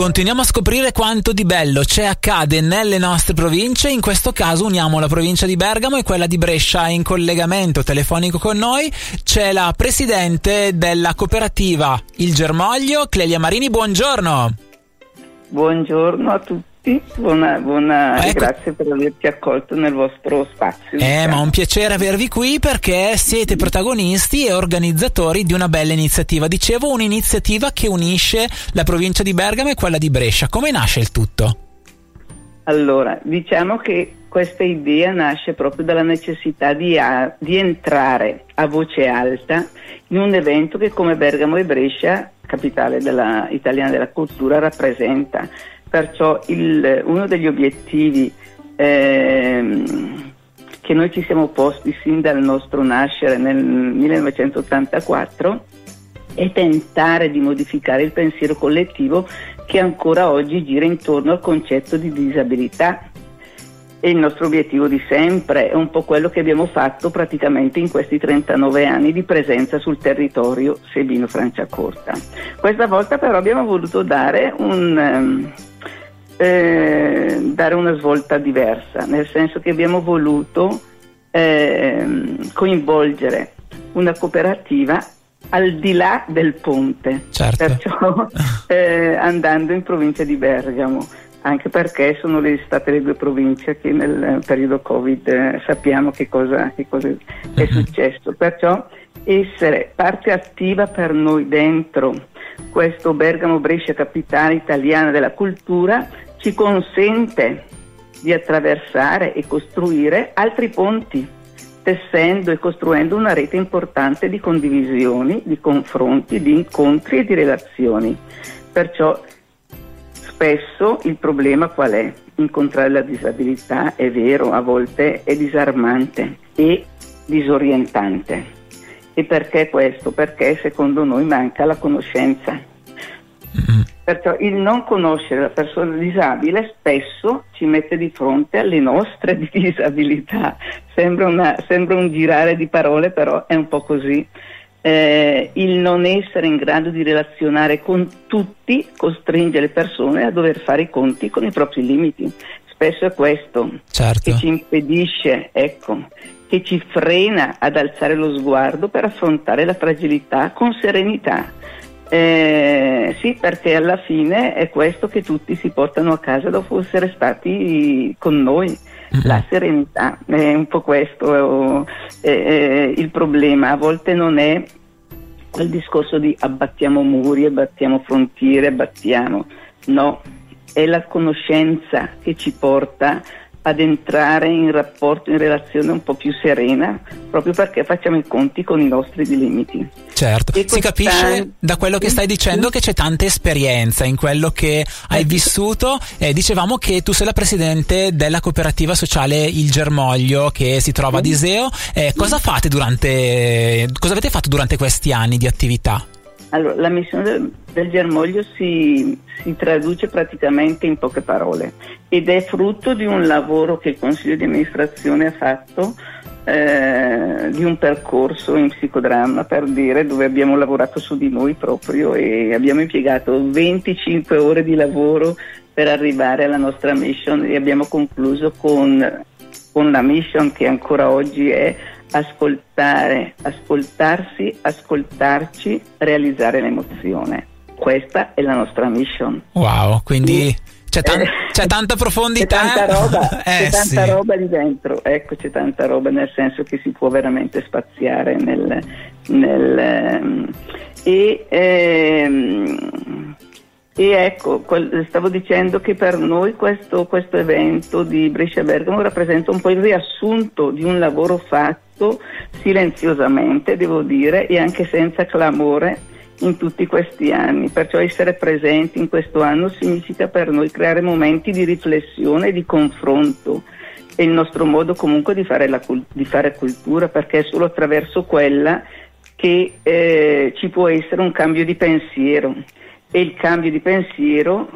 continuiamo a scoprire quanto di bello c'è accade nelle nostre province. In questo caso uniamo la provincia di Bergamo e quella di Brescia in collegamento telefonico con noi. C'è la presidente della cooperativa Il Germoglio, Clelia Marini. Buongiorno. Buongiorno a tutti buona, buona ecco. grazie per averci accolto nel vostro spazio. Eh, ma un piacere avervi qui perché siete protagonisti e organizzatori di una bella iniziativa. Dicevo, un'iniziativa che unisce la provincia di Bergamo e quella di Brescia. Come nasce il tutto? Allora, diciamo che questa idea nasce proprio dalla necessità di, a, di entrare a voce alta in un evento che come Bergamo e Brescia, capitale della, italiana della cultura, rappresenta Perciò il, uno degli obiettivi ehm, che noi ci siamo posti sin dal nostro nascere nel 1984 è tentare di modificare il pensiero collettivo che ancora oggi gira intorno al concetto di disabilità. E il nostro obiettivo di sempre è un po' quello che abbiamo fatto praticamente in questi 39 anni di presenza sul territorio Sebino-Franciacorta. Questa volta però abbiamo voluto dare un, um, eh, dare una svolta diversa, nel senso che abbiamo voluto eh, coinvolgere una cooperativa al di là del ponte, certo. perciò eh, andando in provincia di Bergamo, anche perché sono le, state le due province che nel periodo Covid eh, sappiamo che cosa, che cosa è mhm. successo, perciò essere parte attiva per noi dentro questo Bergamo Brescia capitale italiana della cultura ci consente di attraversare e costruire altri ponti, tessendo e costruendo una rete importante di condivisioni, di confronti, di incontri e di relazioni. Perciò spesso il problema qual è? Incontrare la disabilità è vero, a volte è disarmante e disorientante. E perché questo? Perché secondo noi manca la conoscenza. Mm-hmm. Perciò il non conoscere la persona disabile spesso ci mette di fronte alle nostre disabilità. Sembra, una, sembra un girare di parole, però è un po' così. Eh, il non essere in grado di relazionare con tutti costringe le persone a dover fare i conti con i propri limiti. Spesso è questo certo. che ci impedisce, ecco, che ci frena ad alzare lo sguardo per affrontare la fragilità con serenità eh, sì, perché alla fine è questo che tutti si portano a casa dopo essere stati con noi. Mm-hmm. La serenità è un po' questo eh, eh, il problema. A volte non è quel discorso di abbattiamo muri, abbattiamo frontiere, abbattiamo. No, è la conoscenza che ci porta ad entrare in rapporto, in relazione un po' più serena, proprio perché facciamo i conti con i nostri limiti. Certo, e si capisce da quello che stai dicendo che c'è tanta esperienza in quello che hai vissuto. Eh, dicevamo che tu sei la presidente della cooperativa sociale Il Germoglio che si trova ad Iseo. Eh, cosa fate durante, cosa avete fatto durante questi anni di attività? Allora, la missione del, del germoglio si, si, traduce praticamente in poche parole ed è frutto di un lavoro che il Consiglio di amministrazione ha fatto, eh, di un percorso in psicodramma per dire dove abbiamo lavorato su di noi proprio e abbiamo impiegato 25 ore di lavoro per arrivare alla nostra mission e abbiamo concluso con, con la mission che ancora oggi è ascoltare, ascoltarsi, ascoltarci, realizzare l'emozione. Questa è la nostra mission. Wow, quindi c'è, tan- c'è tanta profondità. C'è tanta roba, eh, c'è tanta sì. roba lì dentro, ecco c'è tanta roba nel senso che si può veramente spaziare nel... nel ehm, e, ehm, e ecco, stavo dicendo che per noi questo, questo evento di Brescia Bergamo rappresenta un po' il riassunto di un lavoro fatto silenziosamente, devo dire, e anche senza clamore in tutti questi anni. Perciò essere presenti in questo anno significa per noi creare momenti di riflessione e di confronto. È il nostro modo comunque di fare, la, di fare cultura perché è solo attraverso quella che eh, ci può essere un cambio di pensiero e il cambio di pensiero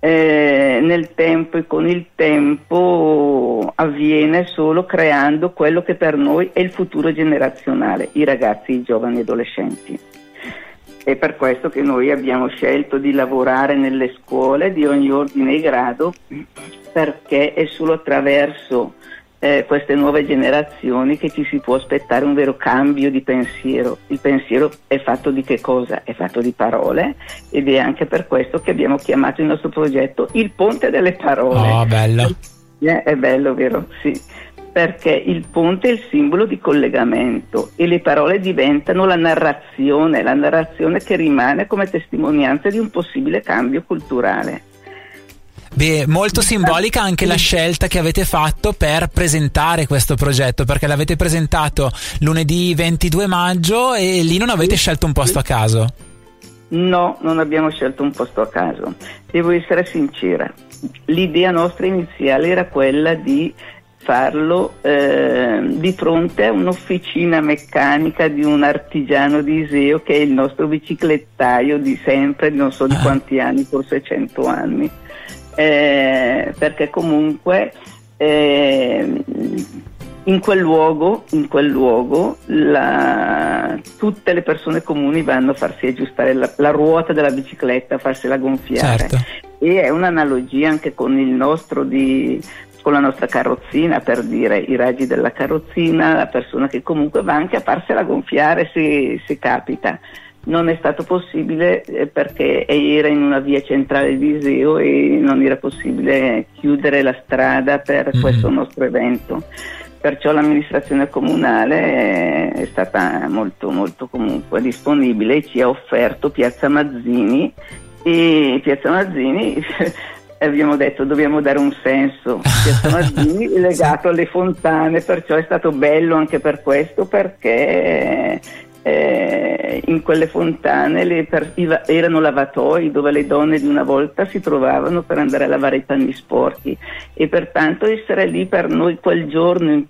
eh, nel tempo e con il tempo avviene solo creando quello che per noi è il futuro generazionale, i ragazzi, i giovani adolescenti. È per questo che noi abbiamo scelto di lavorare nelle scuole di ogni ordine e grado perché è solo attraverso eh, queste nuove generazioni che ci si può aspettare un vero cambio di pensiero. Il pensiero è fatto di che cosa? È fatto di parole ed è anche per questo che abbiamo chiamato il nostro progetto Il Ponte delle Parole. Oh, bello. Eh, è bello, vero? Sì. Perché il ponte è il simbolo di collegamento e le parole diventano la narrazione, la narrazione che rimane come testimonianza di un possibile cambio culturale. Beh, molto simbolica anche la scelta che avete fatto per presentare questo progetto, perché l'avete presentato lunedì 22 maggio e lì non avete scelto un posto a caso. No, non abbiamo scelto un posto a caso. Devo essere sincera. L'idea nostra iniziale era quella di farlo eh, di fronte a un'officina meccanica di un artigiano di Iseo che è il nostro biciclettaio di sempre, non so di ah. quanti anni, forse 100 anni eh, perché comunque eh, in quel luogo, in quel luogo la, tutte le persone comuni vanno a farsi aggiustare la, la ruota della bicicletta, a farsela gonfiare. Certo. E è un'analogia anche con il nostro di, con la nostra carrozzina per dire i raggi della carrozzina, la persona che comunque va anche a farsela gonfiare se, se capita non è stato possibile eh, perché era in una via centrale di Iseo e non era possibile chiudere la strada per mm. questo nostro evento. Perciò l'amministrazione comunale è stata molto, molto comunque disponibile e ci ha offerto Piazza Mazzini e Piazza Mazzini abbiamo detto dobbiamo dare un senso Piazza Mazzini legato alle fontane perciò è stato bello anche per questo perché eh, in quelle fontane per, erano lavatoi dove le donne di una volta si trovavano per andare a lavare i panni sporchi. E pertanto essere lì per noi quel giorno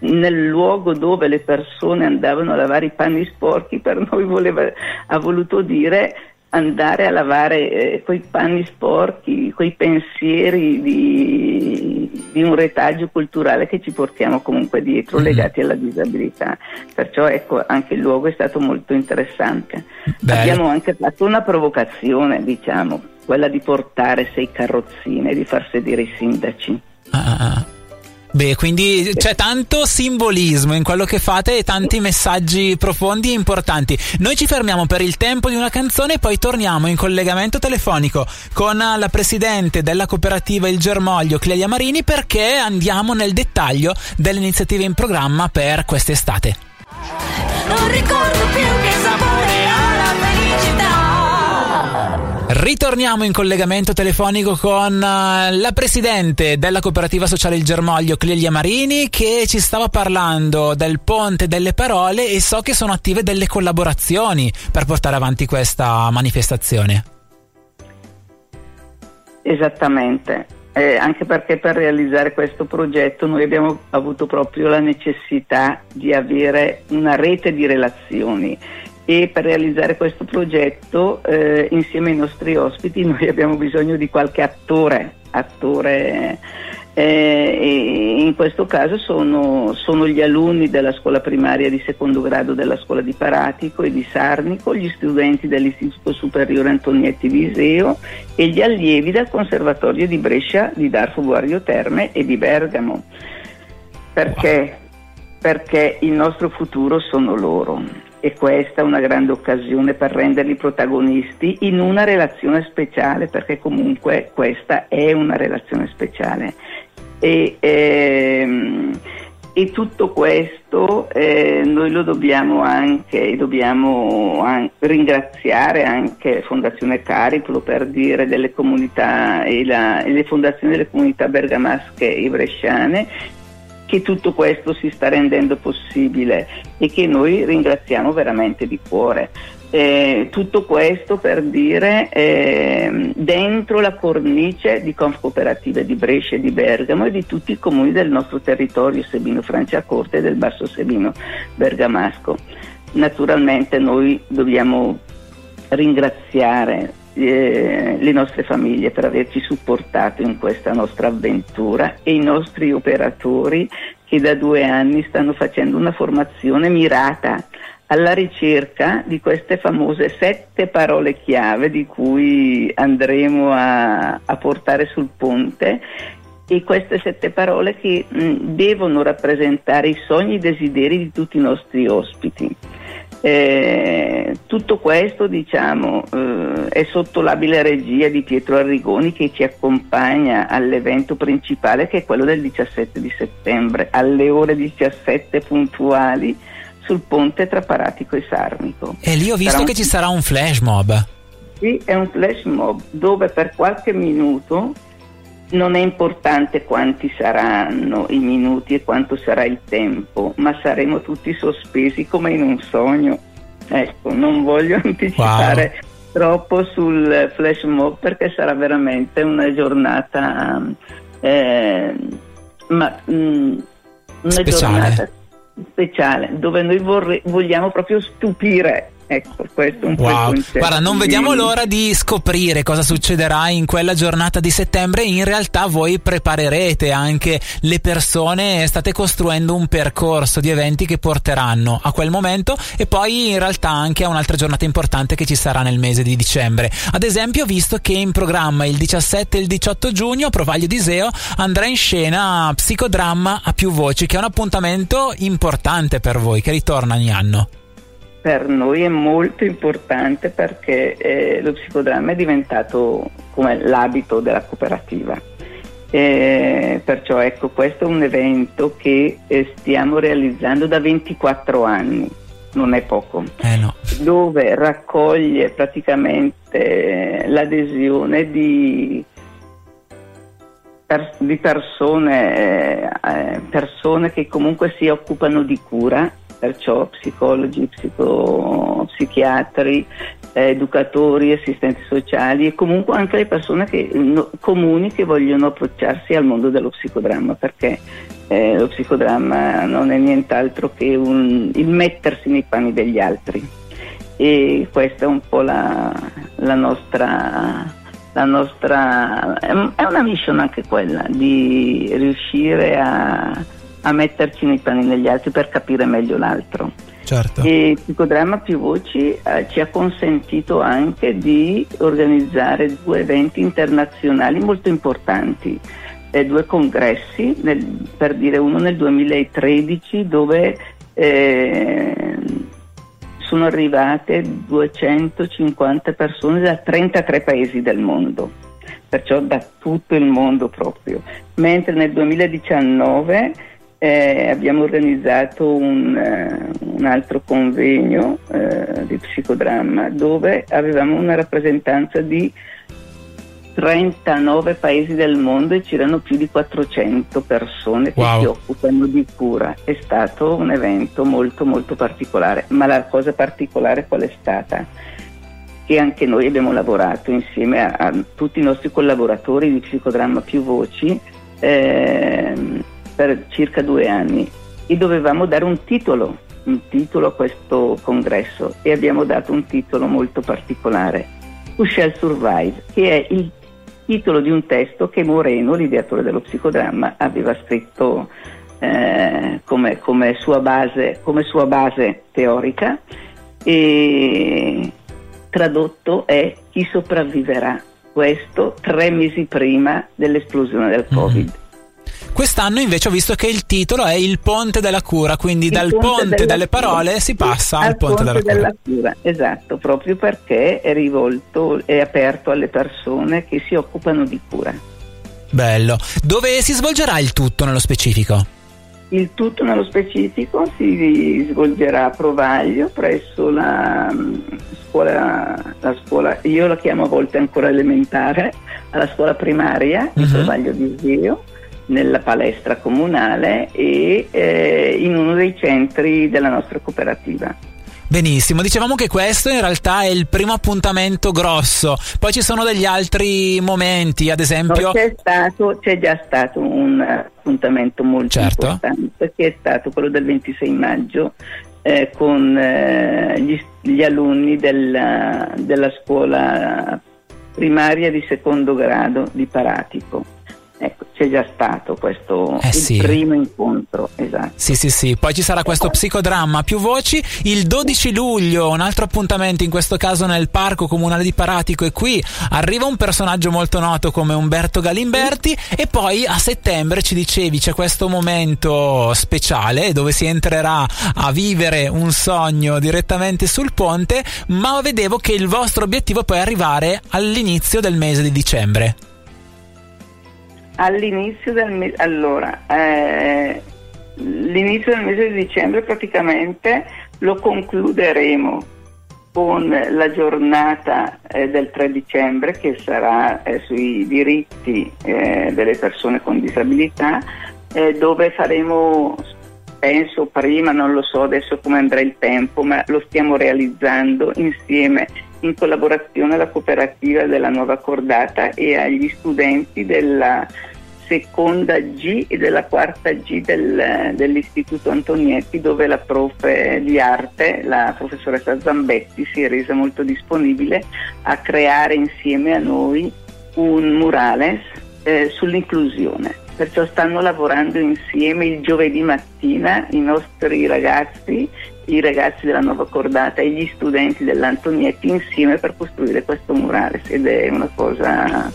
nel luogo dove le persone andavano a lavare i panni sporchi per noi voleva, ha voluto dire andare a lavare eh, quei panni sporchi, quei pensieri di, di, un retaggio culturale che ci portiamo comunque dietro mm-hmm. legati alla disabilità. Perciò ecco, anche il luogo è stato molto interessante. Beh. Abbiamo anche fatto una provocazione, diciamo, quella di portare sei carrozzine e di far sedere i sindaci. Ah, ah. ah. Beh, quindi c'è tanto simbolismo in quello che fate e tanti messaggi profondi e importanti. Noi ci fermiamo per il tempo di una canzone e poi torniamo in collegamento telefonico con la presidente della cooperativa Il Germoglio, Clelia Marini, perché andiamo nel dettaglio delle iniziative in programma per quest'estate. Non ricordo più che sapore. Ritorniamo in collegamento telefonico con eh, la presidente della cooperativa sociale Il Germoglio, Clelia Marini, che ci stava parlando del ponte delle parole e so che sono attive delle collaborazioni per portare avanti questa manifestazione. Esattamente, eh, anche perché per realizzare questo progetto noi abbiamo avuto proprio la necessità di avere una rete di relazioni e per realizzare questo progetto eh, insieme ai nostri ospiti noi abbiamo bisogno di qualche attore, attore eh, in questo caso sono, sono, gli alunni della scuola primaria di secondo grado della scuola di Paratico e di Sarnico, gli studenti dell'Istituto Superiore Antonietti Viseo e gli allievi del Conservatorio di Brescia, di Darfo Guardio Terme e di Bergamo. Perché? Perché il nostro futuro sono loro e questa è una grande occasione per renderli protagonisti in una relazione speciale, perché comunque questa è una relazione speciale. E, ehm, e tutto questo eh, noi lo dobbiamo anche, dobbiamo anche ringraziare anche Fondazione Cariplo per dire delle comunità e, la, e le fondazioni delle comunità bergamasche e bresciane che tutto questo si sta rendendo possibile e che noi ringraziamo veramente di cuore. Eh, tutto questo per dire eh, dentro la cornice di Conf Cooperative di Brescia e di Bergamo e di tutti i comuni del nostro territorio Sebino Franciacorta e del Basso Sebino Bergamasco. Naturalmente noi dobbiamo ringraziare eh, le nostre famiglie per averci supportato in questa nostra avventura e i nostri operatori che da due anni stanno facendo una formazione mirata alla ricerca di queste famose sette parole chiave di cui andremo a, a portare sul ponte e queste sette parole che mh, devono rappresentare i sogni e i desideri di tutti i nostri ospiti. Eh, tutto questo diciamo, eh, è sotto l'abile regia di Pietro Arrigoni che ci accompagna all'evento principale che è quello del 17 di settembre alle ore 17 puntuali sul ponte tra Paratico e Sarnico. E lì ho visto un... che ci sarà un flash mob. Sì, è un flash mob dove per qualche minuto non è importante quanti saranno i minuti e quanto sarà il tempo, ma saremo tutti sospesi come in un sogno. Ecco, non voglio anticipare wow. troppo sul flash mob perché sarà veramente una giornata, eh, ma, mh, mm, una speciale. giornata speciale dove noi vorre- vogliamo proprio stupire Ecco, questo è un wow. po' il Guarda, non vediamo l'ora di scoprire cosa succederà in quella giornata di settembre. In realtà voi preparerete anche le persone, state costruendo un percorso di eventi che porteranno a quel momento e poi in realtà anche a un'altra giornata importante che ci sarà nel mese di dicembre. Ad esempio, visto che in programma il 17 e il 18 giugno Provaglio di Seo andrà in scena Psicodramma a più voci, che è un appuntamento importante per voi, che ritorna ogni anno per noi è molto importante perché eh, lo psicodramma è diventato come l'abito della cooperativa. Eh, perciò ecco, questo è un evento che eh, stiamo realizzando da 24 anni, non è poco, eh no. dove raccoglie praticamente l'adesione di, per, di persone, eh, persone che comunque si occupano di cura perciò psicologi, psico, psichiatri, eh, educatori, assistenti sociali e comunque anche le persone che, no, comuni che vogliono approcciarsi al mondo dello psicodramma perché eh, lo psicodramma non è nient'altro che un, il mettersi nei panni degli altri. E questa è un po' la, la nostra la nostra è una mission anche quella di riuscire a a metterci nei panni degli altri per capire meglio l'altro. Certo. E Psicodramma più voci eh, ci ha consentito anche di organizzare due eventi internazionali molto importanti, eh, due congressi, nel, per dire uno nel 2013 dove eh, sono arrivate 250 persone da 33 paesi del mondo, perciò da tutto il mondo proprio, mentre nel 2019 eh, abbiamo organizzato un, uh, un, altro convegno uh, di psicodramma dove avevamo una rappresentanza di 39 paesi del mondo e c'erano più di 400 persone che wow. si occupano di cura. È stato un evento molto molto particolare, ma la cosa particolare qual è stata? Che anche noi abbiamo lavorato insieme a, a tutti i nostri collaboratori di psicodramma più voci. Eh, per circa due anni e dovevamo dare un titolo, un titolo a questo congresso e abbiamo dato un titolo molto particolare, Who Shall Survive, che è il titolo di un testo che Moreno, l'ideatore dello psicodramma, aveva scritto eh, come, come, sua base, come sua base teorica e tradotto è Chi sopravviverà. Questo tre mesi prima dell'esplosione del mhm. Covid. Mm-hmm. Quest'anno invece ho visto che il titolo è Il Ponte della Cura, quindi il dal Ponte, ponte delle Parole cura. si passa al, al Ponte, ponte della, della cura. cura. Esatto, proprio perché è rivolto, è aperto alle persone che si occupano di cura. Bello. Dove si svolgerà il tutto nello specifico? Il tutto nello specifico si svolgerà a Provaglio presso la mm, scuola, la scuola, io la chiamo a volte ancora elementare, alla scuola primaria di uh-huh. Provaglio di Zio nella palestra comunale e eh, in uno dei centri della nostra cooperativa. Benissimo, dicevamo che questo in realtà è il primo appuntamento grosso, poi ci sono degli altri momenti, ad esempio... No, c'è, stato, c'è, già stato un appuntamento molto certo. importante che è stato quello del 26 maggio eh, con eh, gli, gli, alunni della, della scuola primaria di secondo grado di Paratico Ecco, c'è già stato questo Eh sì. primo incontro, esatto. Sì, sì, sì. Poi ci sarà questo psicodramma a più voci il 12 luglio, un altro appuntamento, in questo caso nel Parco Comunale di Paratico. E qui arriva un personaggio molto noto come Umberto Galimberti. E poi a settembre ci dicevi c'è questo momento speciale dove si entrerà a vivere un sogno direttamente sul ponte. Ma vedevo che il vostro obiettivo è poi arrivare all'inizio del mese di dicembre. All'inizio del mese, allora, eh, l'inizio del mese di dicembre praticamente lo concluderemo con la giornata eh, del 3 dicembre che sarà eh, sui diritti eh, delle persone con disabilità, eh, dove faremo, penso prima, non lo so adesso come andrà il tempo, ma lo stiamo realizzando insieme in collaborazione alla cooperativa della Nuova Cordata e agli studenti della seconda G e della quarta G del- dell'Istituto Antonietti dove la profe di arte, la professoressa Zambetti, si è resa molto disponibile a creare insieme a noi un murales eh, sull'inclusione. Perciò stanno lavorando insieme il giovedì mattina i nostri ragazzi, i ragazzi della Nuova Cordata e gli studenti dell'Antonietti insieme per costruire questo murales ed è una cosa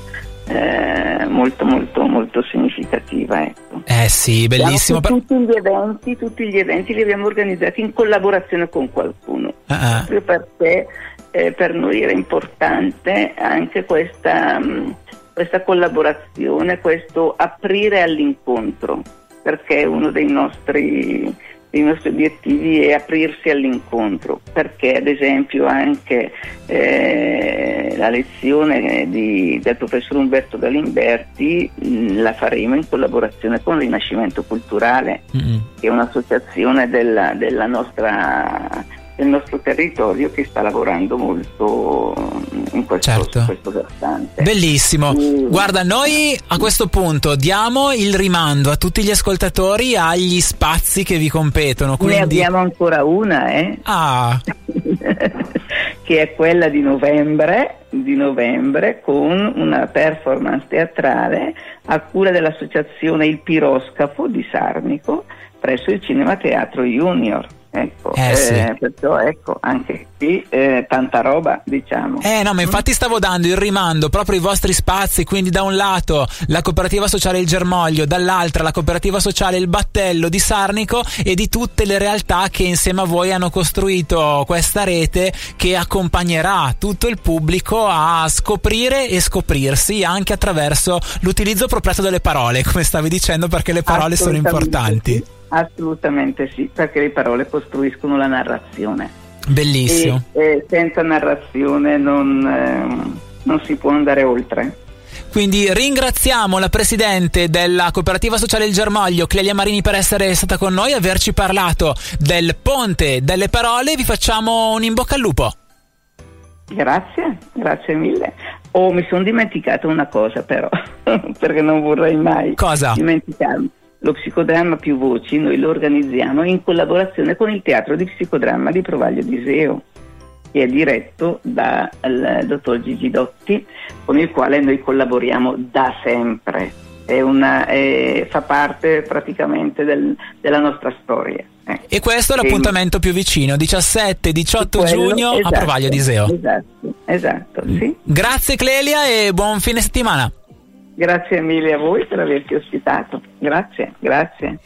eh, molto molto molto significativa. Ecco. Eh sì, bellissimo. Tutti gli eventi, tutti gli eventi li abbiamo organizzati in collaborazione con qualcuno ah. proprio perché eh, per noi era importante anche questa, mh, questa collaborazione, questo aprire all'incontro, perché uno dei nostri, dei nostri obiettivi è aprirsi all'incontro, perché ad esempio anche eh, la lezione di- del professor Umberto Galimberti mh, la faremo in collaborazione con Rinascimento Culturale Mm-mm. che è un'associazione della, della nostra, del nostro territorio che sta lavorando molto in questo, Certo. questo versante. Bellissimo. Mm. Guarda, noi a questo punto diamo il rimando a tutti gli ascoltatori agli spazi che vi competono. Ne Quindi... abbiamo ancora una, eh? Ah, che è quella di novembre, di novembre con una performance teatrale a cura dell'associazione Il Piroscafo di Sarnico presso il Cinema Teatro Junior. Ecco, Eh, sì. perciò ecco, anche qui eh, tanta roba, diciamo. eh no, ma infatti stavo dando il rimando proprio ai vostri spazi, quindi da un lato la cooperativa sociale Il Germoglio, dall'altra la cooperativa sociale Il Battello di Sarnico e di tutte le realtà che insieme a voi hanno costruito questa rete che accompagnerà tutto il pubblico a scoprire e scoprirsi anche attraverso l'utilizzo appropriato delle parole, come stavi dicendo, perché le parole sono importanti. Assolutamente sì, perché le parole costruiscono la narrazione. Bellissimo. E, e senza narrazione non, ehm, non si può andare oltre. Quindi ringraziamo la presidente della cooperativa sociale Il Germoglio, Clelia Marini, per essere stata con noi e averci parlato del ponte delle parole. Vi facciamo un in bocca al lupo. Grazie, grazie mille. Oh, mi sono dimenticato una cosa però, perché non vorrei mai Cosa? dimenticarmi. Lo psicodramma più voci noi lo organizziamo in collaborazione con il teatro di psicodramma di Provaglio di Seo, che è diretto dal dottor Gigi Dotti, con il quale noi collaboriamo da sempre. È una- è- fa parte praticamente del- della nostra storia. ecco. E questo è E- l'appuntamento più vicino, 17-18 quello- giugno a esatto, Provaglio di Seo. Esatto, esatto, sì. Grazie Clelia e buon fine settimana. Grazie mille a voi per averci ospitato. Grazie, grazie.